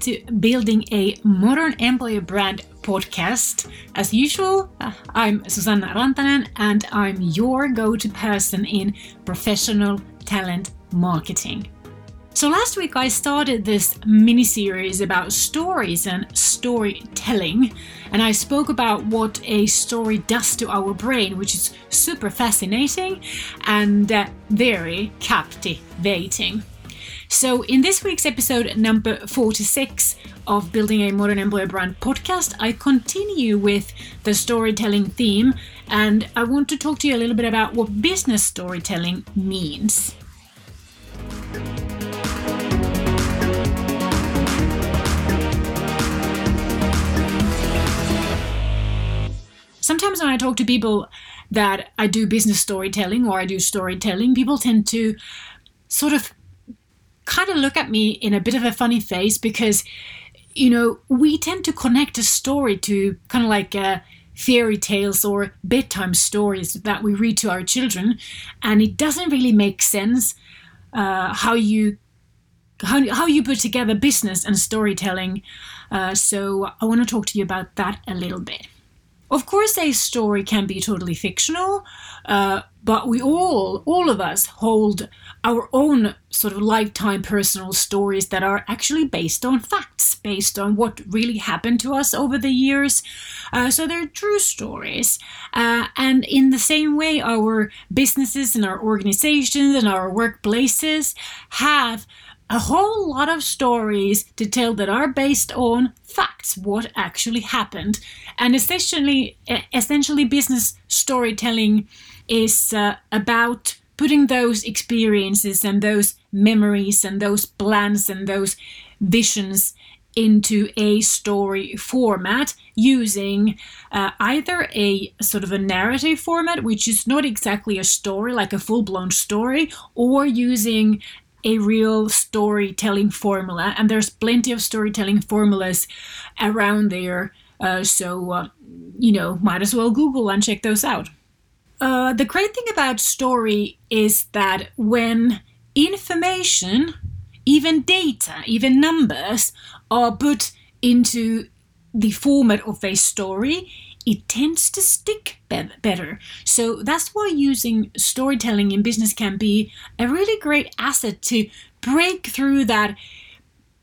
to Building a Modern Employer Brand podcast. As usual, I'm Susanna Rantanen and I'm your go to person in professional talent marketing. So, last week I started this mini series about stories and storytelling, and I spoke about what a story does to our brain, which is super fascinating and uh, very captivating. So, in this week's episode number 46 of Building a Modern Employer Brand podcast, I continue with the storytelling theme and I want to talk to you a little bit about what business storytelling means. Sometimes when I talk to people that I do business storytelling or I do storytelling, people tend to sort of kind of look at me in a bit of a funny face because, you know, we tend to connect a story to kind of like uh, fairy tales or bedtime stories that we read to our children, and it doesn't really make sense uh, how you how, how you put together business and storytelling. Uh, so I want to talk to you about that a little bit. Of course, a story can be totally fictional, uh, but we all, all of us, hold our own sort of lifetime personal stories that are actually based on facts, based on what really happened to us over the years. Uh, so they're true stories. Uh, and in the same way, our businesses and our organizations and our workplaces have a whole lot of stories to tell that are based on facts, what actually happened. And essentially, essentially business storytelling is uh, about putting those experiences and those memories and those plans and those visions into a story format using uh, either a sort of a narrative format, which is not exactly a story, like a full blown story, or using a real storytelling formula, and there's plenty of storytelling formulas around there. Uh, so, uh, you know, might as well Google and check those out. Uh, the great thing about story is that when information, even data, even numbers, are put into the format of a story, it tends to stick be- better. So that's why using storytelling in business can be a really great asset to break through that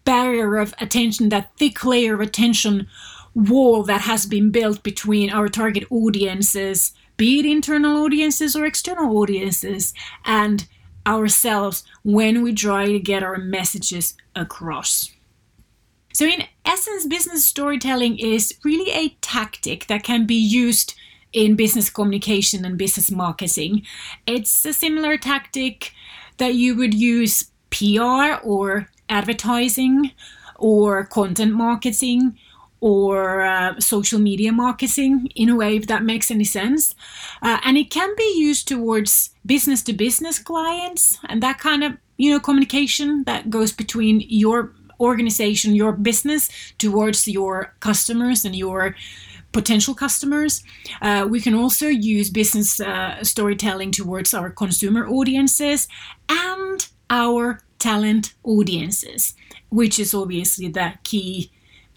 barrier of attention, that thick layer of attention wall that has been built between our target audiences, be it internal audiences or external audiences, and ourselves when we try to get our messages across. So, in essence, business storytelling is really a tactic that can be used in business communication and business marketing. It's a similar tactic that you would use PR or advertising or content marketing or uh, social media marketing in a way if that makes any sense uh, and it can be used towards business to business clients and that kind of you know communication that goes between your organization, your business towards your customers and your potential customers. Uh, we can also use business uh, storytelling towards our consumer audiences and our talent audiences, which is obviously the key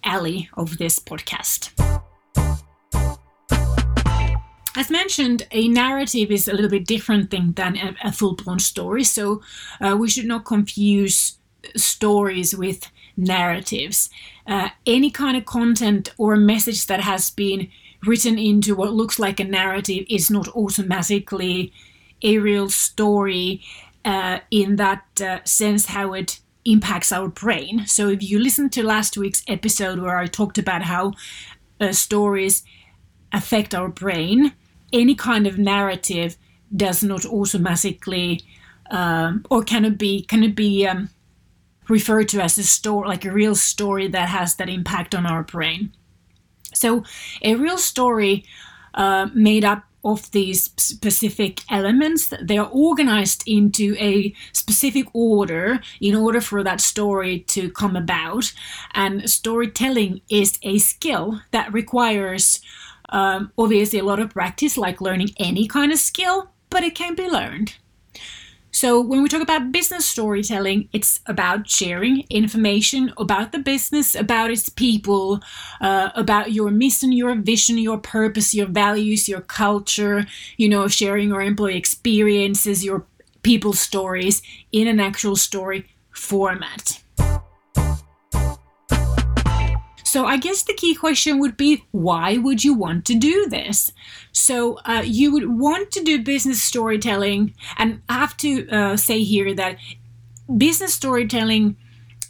alley of this podcast. As mentioned, a narrative is a little bit different thing than a, a full blown story, so uh, we should not confuse stories with narratives. Uh, any kind of content or message that has been written into what looks like a narrative is not automatically a real story uh, in that uh, sense how it impacts our brain. So if you listen to last week's episode where I talked about how uh, stories affect our brain, any kind of narrative does not automatically um, or can it be can it be um, referred to as a story, like a real story that has that impact on our brain. So, a real story uh, made up of these specific elements they are organized into a specific order in order for that story to come about. And storytelling is a skill that requires um, obviously a lot of practice like learning any kind of skill but it can be learned So, when we talk about business storytelling, it's about sharing information about the business, about its people, uh, about your mission, your vision, your purpose, your values, your culture, you know, sharing your employee experiences, your people stories in an actual story format. So I guess the key question would be why would you want to do this? So uh, you would want to do business storytelling, and I have to uh, say here that business storytelling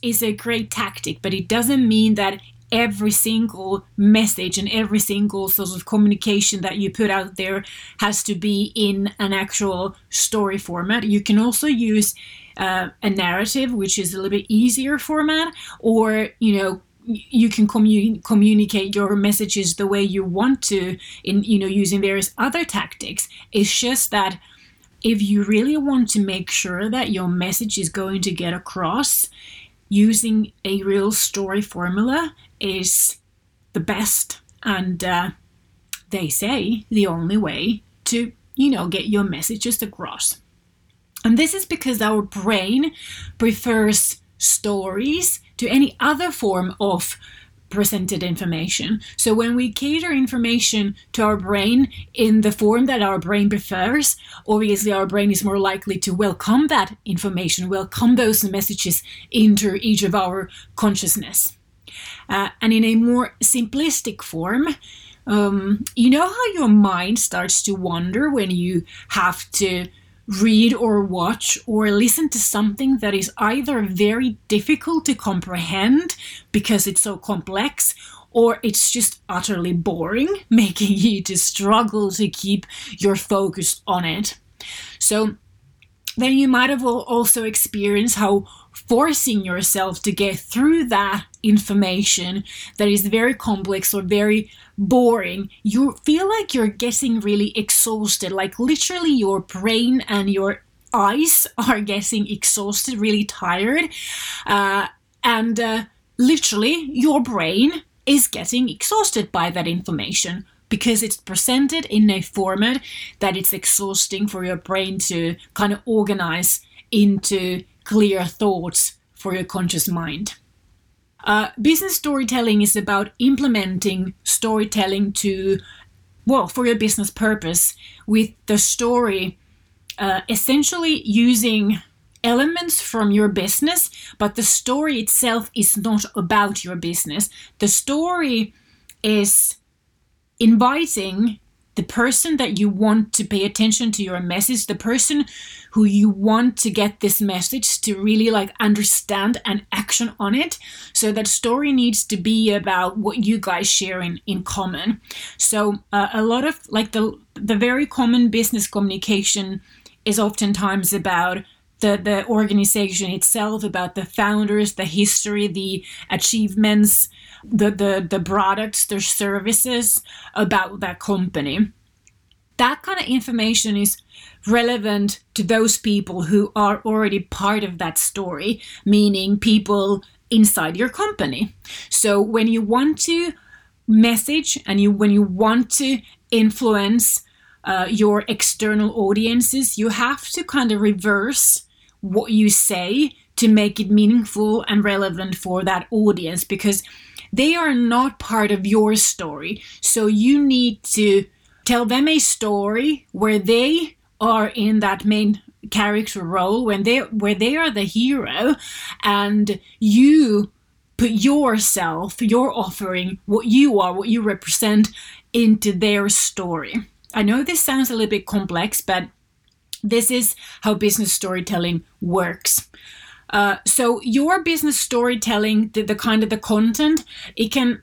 is a great tactic, but it doesn't mean that every single message and every single sort of communication that you put out there has to be in an actual story format. You can also use uh, a narrative, which is a little bit easier format, or you know you can commu- communicate your messages the way you want to in you know using various other tactics. It's just that if you really want to make sure that your message is going to get across using a real story formula is the best. And uh, they say the only way to you know get your messages across. And this is because our brain prefers stories to any other form of presented information. So when we cater information to our brain in the form that our brain prefers, obviously our brain is more likely to welcome that information, welcome those messages into each of our consciousness. Uh, and in a more simplistic form, um, you know how your mind starts to wander when you have to read or watch or listen to something that is either very difficult to comprehend because it's so complex or it's just utterly boring, making you to struggle to keep your focus on it. So then you might have also experienced how forcing yourself to get through that information that is very complex or very boring, you feel like you're getting really exhausted. Like literally, your brain and your eyes are getting exhausted, really tired. Uh, and uh, literally, your brain is getting exhausted by that information because it's presented in a format that it's exhausting for your brain to kind of organize into clear thoughts for your conscious mind. Uh, business storytelling is about implementing storytelling to, well, for your business purpose with the story uh, essentially using elements from your business, but the story itself is not about your business. The story is inviting the person that you want to pay attention to your message, the person who you want to get this message to really like understand and action on it. So that story needs to be about what you guys share in, in common. So uh, a lot of like the the very common business communication is oftentimes about the, the organization itself, about the founders, the history, the achievements, the, the, the products, their services about that company. That kind of information is relevant to those people who are already part of that story, meaning people inside your company. So when you want to message and you when you want to influence uh, your external audiences, you have to kind of reverse what you say to make it meaningful and relevant for that audience because they are not part of your story. So you need to tell them a story where they are in that main character role when they where they are the hero and you put yourself your offering what you are what you represent into their story i know this sounds a little bit complex but this is how business storytelling works uh, so your business storytelling, the, the kind of the content, it can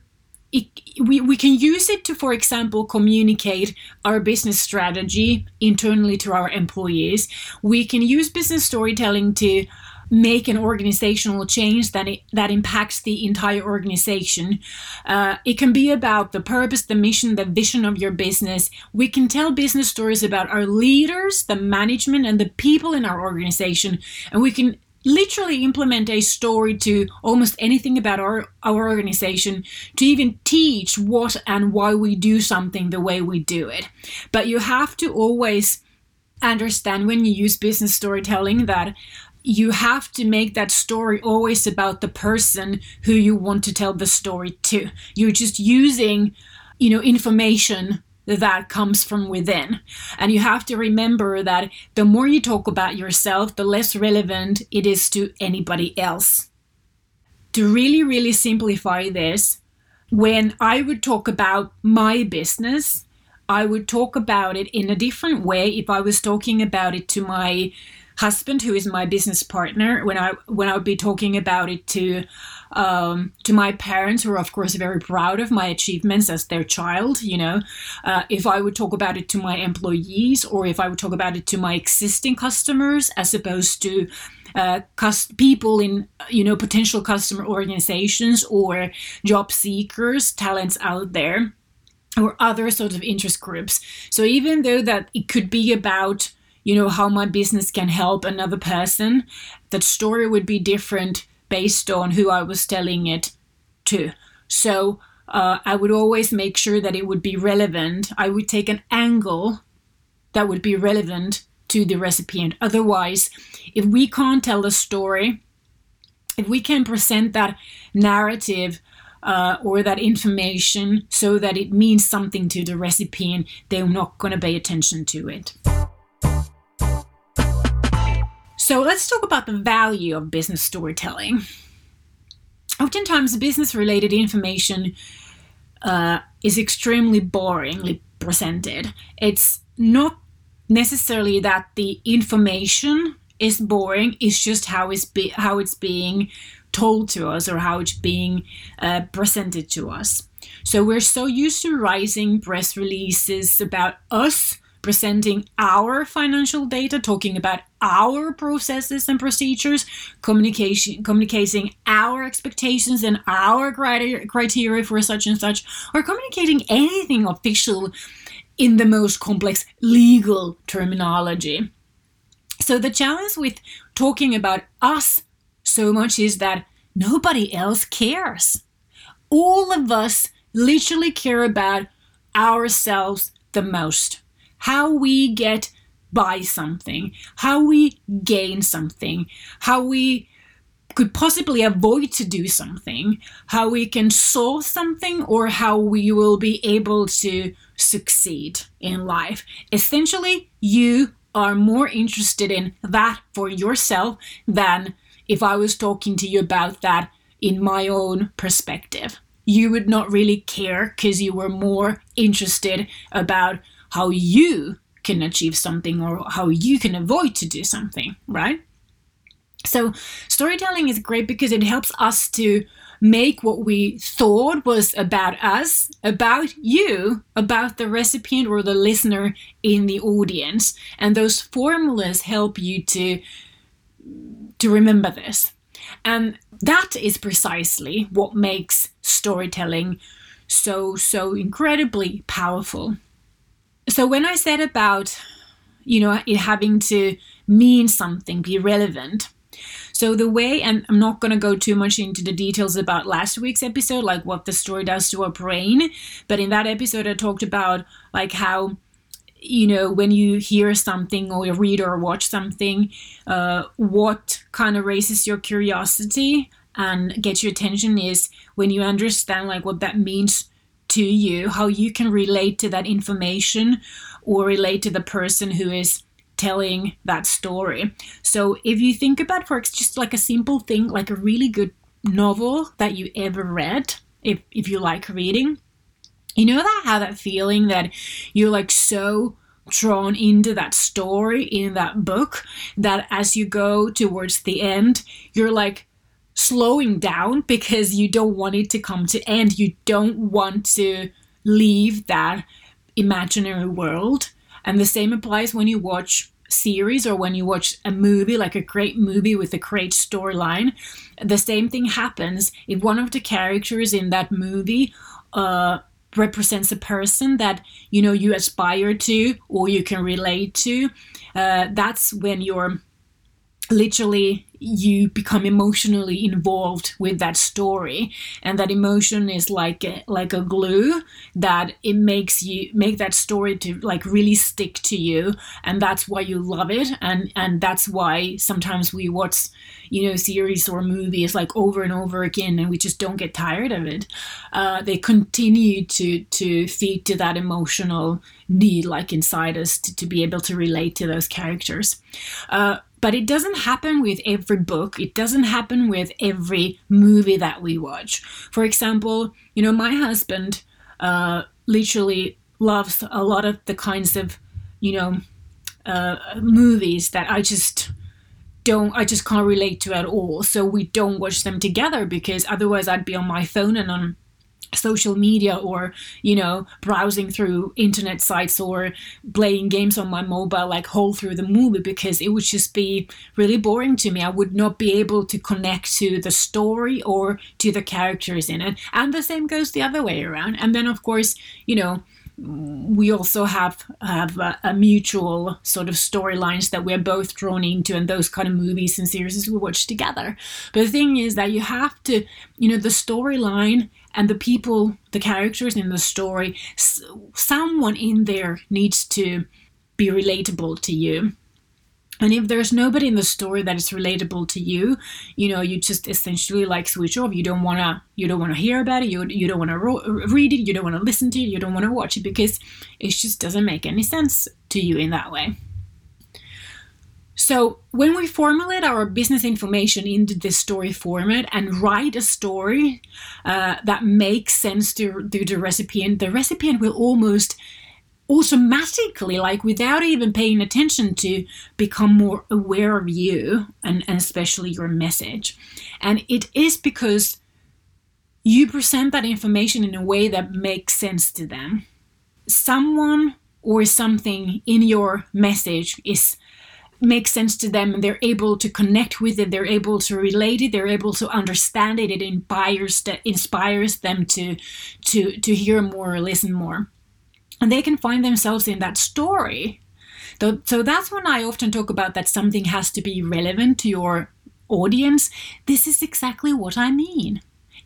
it, we, we can use it to, for example, communicate our business strategy internally to our employees. We can use business storytelling to make an organizational change that it, that impacts the entire organization. Uh, it can be about the purpose, the mission, the vision of your business. We can tell business stories about our leaders, the management, and the people in our organization, and we can literally implement a story to almost anything about our, our organization to even teach what and why we do something the way we do it. But you have to always understand when you use business storytelling that you have to make that story always about the person who you want to tell the story to. You're just using, you know, information that comes from within. And you have to remember that the more you talk about yourself, the less relevant it is to anybody else. To really, really simplify this, when I would talk about my business, I would talk about it in a different way if I was talking about it to my husband, who is my business partner, when I when I would be talking about it to um, to my parents, who are of course very proud of my achievements as their child, you know, uh, if I would talk about it to my employees, or if I would talk about it to my existing customers, as opposed to uh, people in you know potential customer organizations or job seekers, talents out there or other sort of interest groups. So even though that it could be about you know, how my business can help another person, that story would be different based on who I was telling it to. So uh, I would always make sure that it would be relevant. I would take an angle that would be relevant to the recipient. Otherwise, if we can't tell a story, if we can present that narrative uh, or that information so that it means something to the recipient, they're not going to pay attention to it. So let's talk about the value of business storytelling. Oftentimes, business related information uh, is extremely boringly presented. It's not necessarily that the information is boring, it's just how it's, be- how it's being told to us or how it's being uh, presented to us. So we're so used to writing press releases about us presenting our financial data, talking about our processes and procedures, communication, communicating our expectations and our criteria for such and such, or communicating anything official in the most complex legal terminology. So the challenge with talking about us so much is that nobody else cares. All of us literally care about ourselves the most how we get by something, how we gain something, how we could possibly avoid to do something, how we can solve something, or how we will be able to succeed in life. Essentially, you are more interested in that for yourself than if I was talking to you about that in my own perspective. You would not really care because you were more interested about how you can achieve something or how you can avoid to do something, right? So, storytelling is great because it helps us to make what we thought was about us, about you, about the recipient or the listener in the audience. And those formulas help you to, to remember this. And that is precisely what makes storytelling so, so incredibly powerful. So when I said about, you know, it having to mean something, be relevant. So the way, and I'm not going to go too much into the details about last week's episode, like what the story does to our brain, but in that episode I talked about like how you know when you hear something or you read or watch something uh, what kind of raises your curiosity and gets your attention is when you understand like what that means to you, how you can relate to that information or relate to the person who is telling that story. So if you think about for just like a simple thing, like a really good novel that you ever read, if if you like reading, you know that how that feeling that you're like so drawn into that story in that book that as you go towards the end, you're like slowing down because you don't want it to come to end. You don't want to leave that imaginary world. And the same applies when you watch series or when you watch a movie, like a great movie with a great storyline. The same thing happens if one of the characters in that movie uh, represents a person that you know you aspire to or you can relate to. Uh, that's when you're literally you become emotionally involved with that story. And that emotion is like a, like a glue that it makes you make that story to like really stick to you. And that's why you love it. And and that's why sometimes we watch you know series or movies like over and over again and we just don't get tired of it. Uh, they continue to to feed to that emotional need like inside us to, to be able to relate to those characters. Uh, but it doesn't happen with every book it doesn't happen with every movie that we watch for example you know my husband uh, literally loves a lot of the kinds of you know uh, movies that i just don't I just can't relate to at all. So we don't watch them together because otherwise I'd be on my phone and on social media or you know browsing through internet sites or playing games on my mobile like whole through the movie because it would just be really boring to me. I would not be able to connect to the story or to the characters in it. And the same goes the other way around. And then of course you know we also have have a, a mutual sort of storylines that we're both drawn into and those kind of movies and series we watch together. But the thing is that you have to you know the storyline and the people the characters in the story someone in there needs to be relatable to you. And if there's nobody in the story that is relatable to you you know you just essentially like switch off. You don't want to you don't want to hear about it. You, you don't want to ro- read it. You don't want to listen to it. You don't want to watch it because it just doesn't make any sense to you in that way so when we formulate our business information into this story format and write a story uh, that makes sense to, to the recipient the recipient will almost automatically, like without even paying attention to, become more aware of you and, and especially your message. And it is because you present that information in a way that makes sense to them. Someone or something in your message is makes sense to them and they're able to connect with it they're able to relate it they're able to understand it it inspires that inspires them to to to hear more or listen more and they can find themselves in that story. So that's when I often talk about that something has to be relevant to your audience. This is exactly what I mean.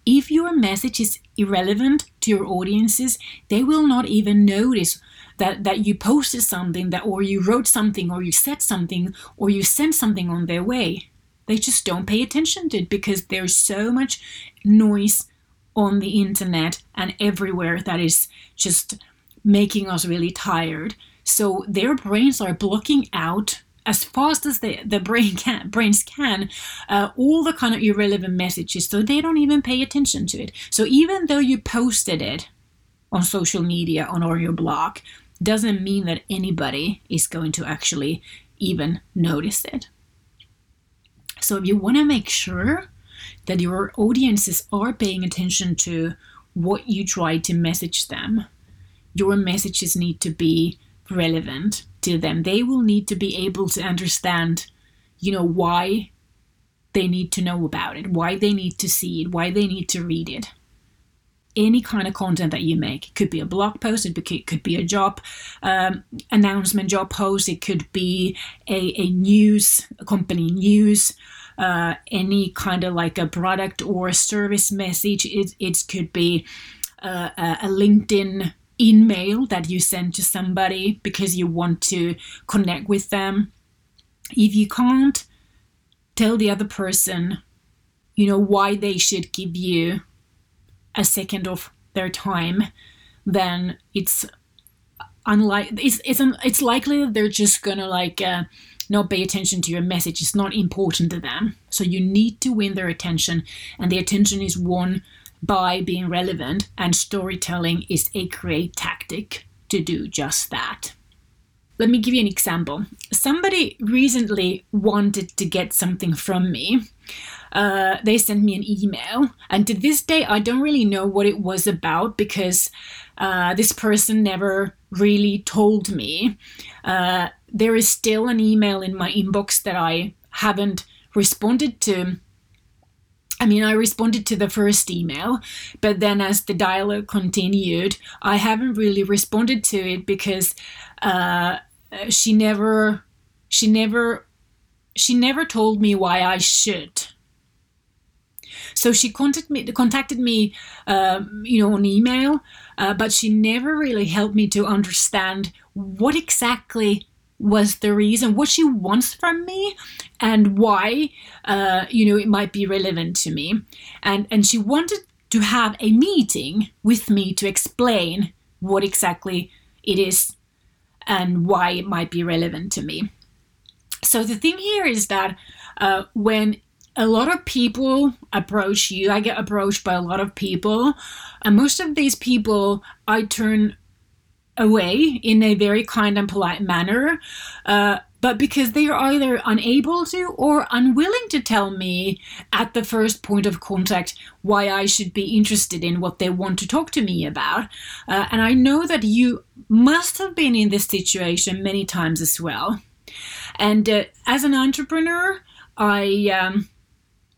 If your message is irrelevant to your audiences, they will not even notice that, that you posted something that or you wrote something or you said something or you sent something on their way. They just don't pay attention to it because there's so much noise on the internet and everywhere that is just making us really tired. So their brains are blocking out as fast as the, the brain can, brains can uh, all the kind of irrelevant messages so they don't even pay attention to it. So even though you posted it on social media on or your blog, doesn't mean that anybody is going to actually even notice it. So if you want to make sure that your audiences are paying attention to what you try to message them, your messages need to be relevant to them. They will need to be able to understand, you know, why they need to know about it, why they need to see it, why they need to read it. Any kind of content that you make it could be a blog post, it could be a job um, announcement, job post, it could be a, a news, a company news, uh, any kind of like a product or a service message. It, it could be uh, a LinkedIn email that you send to somebody because you want to connect with them. If you can't tell the other person, you know, why they should give you a second of their time, then it's unlike it's it's it's likely that they're just gonna like uh, not pay attention to your message. It's not important to them. So you need to win their attention, and the attention is won by being relevant, and storytelling is a great tactic to do just that. Let me give you an example. Somebody recently wanted to get something from me. Uh, they sent me an email, and to this day, I don't really know what it was about because uh, this person never really told me. Uh, there is still an email in my inbox that I haven't responded to I mean, I responded to the first email, but then as the dialogue continued, I haven't really responded to it because uh, she never, she never she never told me why I should. So she contacted me, contacted me, uh, you know, on email, uh, but she never really helped me to understand what exactly was the reason, what she wants from me, and why, uh, you know, it might be relevant to me. And and she wanted to have a meeting with me to explain what exactly it is and why it might be relevant to me. So the thing here is that uh, when a lot of people approach you, I get approached by a lot of people, and most of these people I turn away in a very kind and polite manner. Uh, but because they are either unable to or unwilling to tell me at the first point of contact why I should be interested in what they want to talk to me about. Uh, and I know that you must have been in this situation many times as well. And uh, as an entrepreneur, I. Um,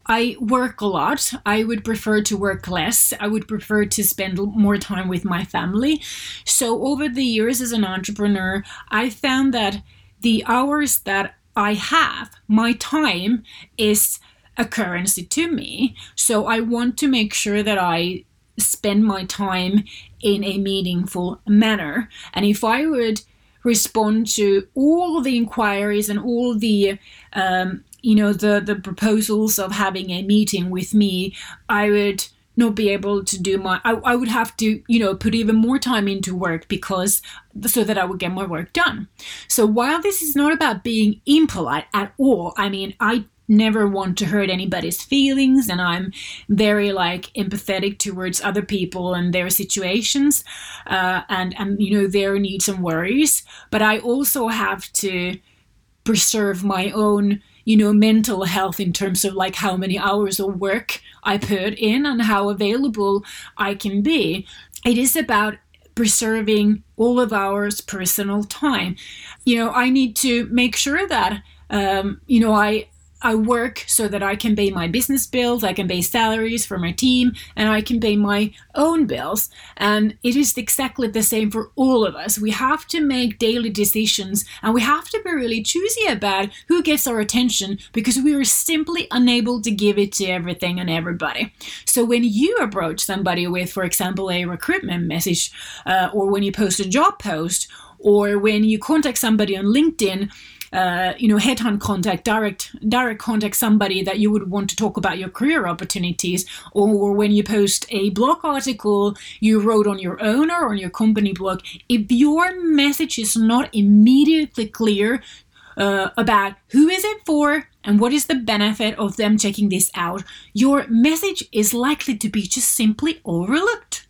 I work a lot. I would prefer to work less. I would prefer to spend more time with my family. So, over the years as an entrepreneur, I found that the hours that I have, my time is a currency to me. So, I want to make sure that I spend my time in a meaningful manner. And if I would respond to all the inquiries and all the um, you know the the proposals of having a meeting with me i would not be able to do my I, I would have to you know put even more time into work because so that i would get my work done. So while this is not about being impolite at all i mean i never want to hurt anybody's feelings and i'm very like empathetic towards other people and their situations uh, and and you know their needs and worries. But i also have to preserve my own you know, mental health in terms of like how many hours of work I put in and how available I can be. It is about preserving all of our personal time. You know, I need to make sure that, um, you know, I I work so that I can pay my business bills, I can pay salaries for my team, and I can pay my own bills. And it is exactly the same for all of us. We have to make daily decisions and we have to be really choosy about who gets our attention because we are simply unable to give it to everything and everybody. So when you approach somebody with, for example, a recruitment message, uh, or when you post a job post, or when you contact somebody on LinkedIn, uh, you know, headhunt contact, direct direct contact somebody that you would want to talk about your career opportunities, or when you post a blog article you wrote on your own or on your company blog, if your message is not immediately clear uh, about who is it for and what is the benefit of them checking this out, your message is likely to be just simply overlooked.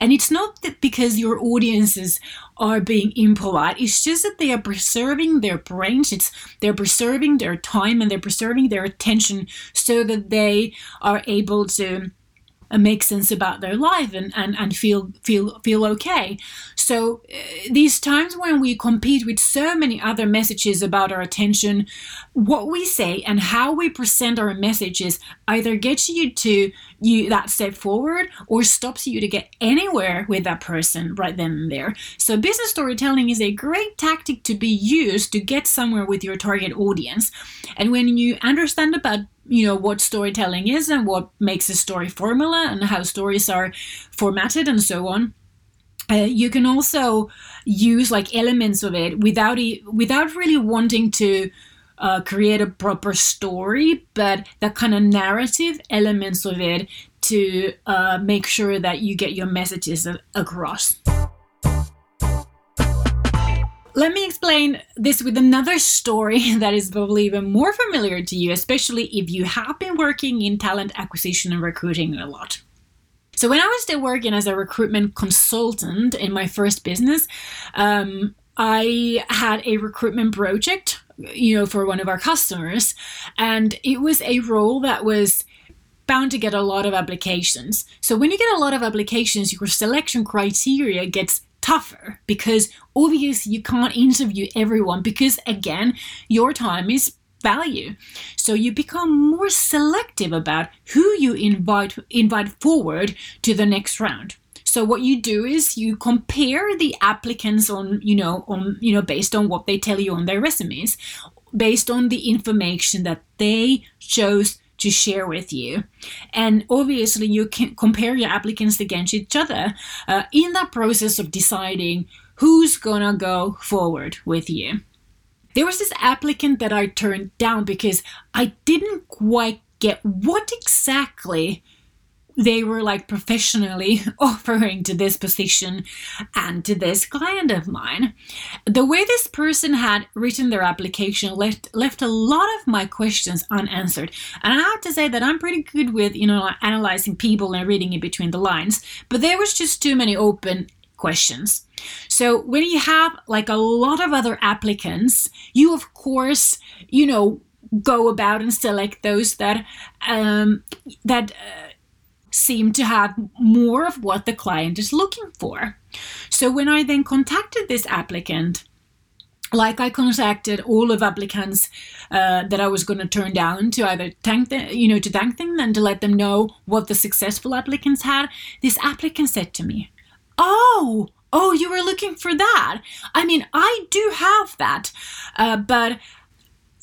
And it's not that because your audiences are being impolite, it's just that they are preserving their brains, it's they're preserving their time and they're preserving their attention so that they are able to uh, make sense about their life and, and, and feel feel feel okay. So uh, these times when we compete with so many other messages about our attention, what we say and how we present our messages either gets you to you that step forward or stops you to get anywhere with that person right then and there. So business storytelling is a great tactic to be used to get somewhere with your target audience. And when you understand about you know what storytelling is and what makes a story formula and how stories are formatted and so on uh, you can also use like elements of it without e- without really wanting to uh, create a proper story, but that kind of narrative elements of it to uh, make sure that you get your messages across. Let me explain this with another story that is probably even more familiar to you, especially if you have been working in talent acquisition and recruiting a lot. So, when I was still working as a recruitment consultant in my first business, um, I had a recruitment project, you know, for one of our customers, and it was a role that was bound to get a lot of applications. So when you get a lot of applications, your selection criteria gets tougher because obviously you can't interview everyone because again, your time is value. So you become more selective about who you invite invite forward to the next round. So what you do is you compare the applicants on, you know, on, you know, based on what they tell you on their resumes. based on the information that they chose to share with you. And obviously, you can compare your applicants against each other uh, in that process of deciding who's gonna go forward with you. There was this applicant that I turned down because I didn't quite get what exactly they were like professionally offering to this position and to this client of mine. The way this person had written their application left left a lot of my questions unanswered. And I have to say that I'm pretty good with, you know, analyzing people and reading in between the lines, but there was just too many open questions. So when you have like a lot of other applicants, you of course, you know, go about and select those that um, that uh, seem to have more of what the client is looking for. So when I then contacted this applicant, like I contacted all of applicants uh, that I was going to turn down to either thank them, you know, to thank them and to let them know what the successful applicants had. This applicant said to me, "Oh, oh, you were looking for that. I mean, I do have that, uh, but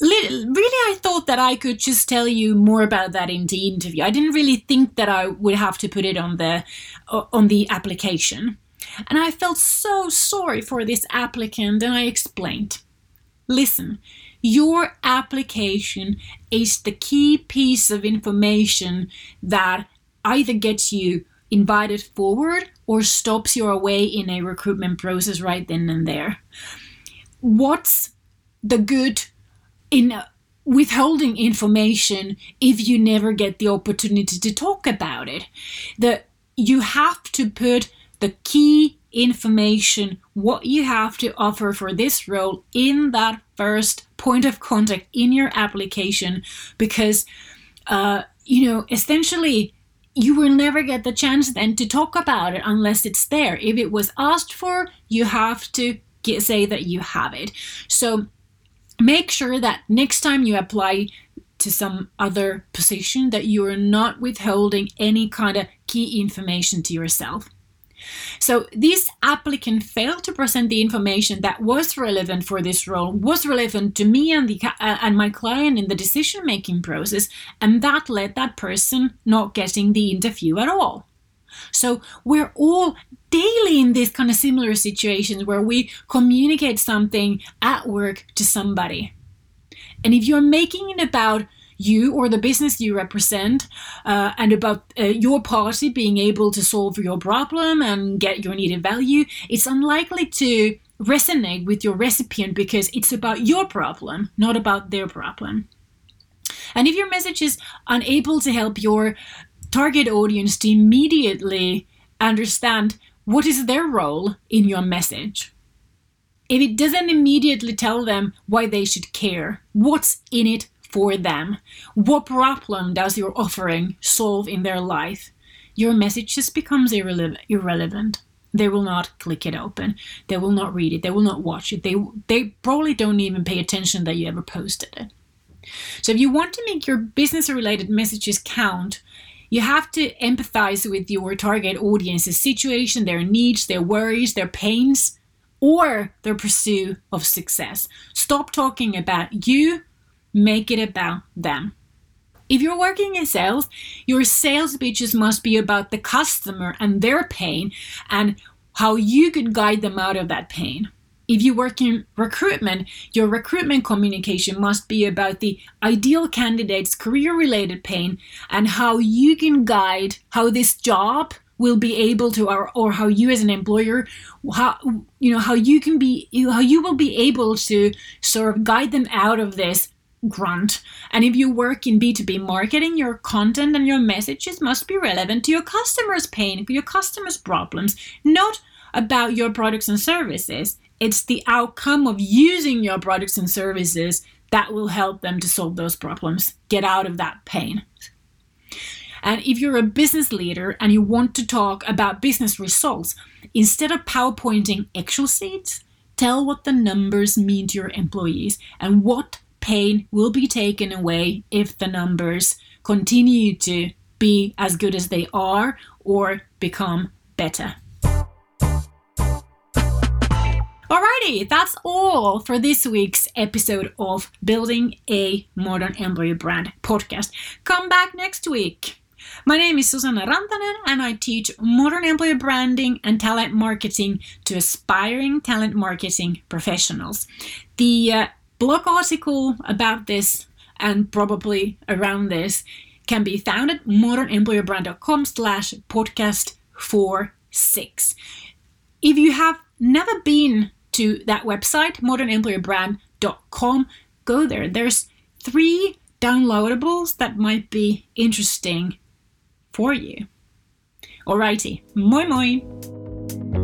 really i thought that i could just tell you more about that in the interview. I didn't really think that i would have to put it on the on the application. And i felt so sorry for this applicant and i explained listen your application is the key piece of information that either gets you invited forward or stops your way in a recruitment process right then and there. What's the good in withholding information if you never get the opportunity to talk about it. That you have to put the key information, what you have to offer for this role, in that first point of contact in your application because, uh, you know, essentially you will never get the chance then to talk about it unless it's there. If it was asked for, you have to get, say that you have it. So make sure that next time you apply to some other position that you are not withholding any kind of key information to yourself. So this applicant failed to present the information that was relevant for this role, was relevant to me and the uh, and my client in the decision making process, and that led that person not getting the interview at all. So we're all daily in these kind of similar situations where we communicate something at work to somebody. And if you're making it about you or the business you represent uh, and about uh, your party being able to solve your problem and get your needed value, it's unlikely to resonate with your recipient because it's about your problem, not about their problem. And if your message is unable to help your target audience to immediately understand what is their role in your message. If it doesn't immediately tell them why they should care, what's in it for them, what problem does your offering solve in their life, your message just becomes irrele- irrelevant. They will not click it open. They will not read it. They will not watch it. They, they probably don't even pay attention that you ever posted it. So, if you want to make your business related messages count, you have to empathize with your target audience's situation, their needs, their worries, their pains, or their pursuit of success. Stop talking about you, make it about them. If you're working in sales, your sales pitches must be about the customer and their pain and how you could guide them out of that pain. If you work in recruitment, your recruitment communication must be about the ideal candidate's career related pain and how you can guide how this job will be able to or, or how you as an employer how you know how you can be how you will be able to sort of guide them out of this grunt. And if you work in b2b marketing your content and your messages must be relevant to your customers pain to your customers problems not about your products and services it's the outcome of using your products and services that will help them to solve those problems, get out of that pain. And if you're a business leader and you want to talk about business results, instead of PowerPointing Excel sheets, tell what the numbers mean to your employees and what pain will be taken away if the numbers continue to be as good as they are or become better. Alrighty, that's all for this week's episode of Building a Modern Employer Brand podcast. Come back next week. My name is Susanna Rantanen and I teach modern employer branding and talent marketing to aspiring talent marketing professionals. The uh, blog article about this and probably around this can be found at modernemployerbrand.com slash podcast 46. If you have never been to that website, modernemployerbrand.com, go there. There's three downloadables that might be interesting for you. Alrighty, moi moi!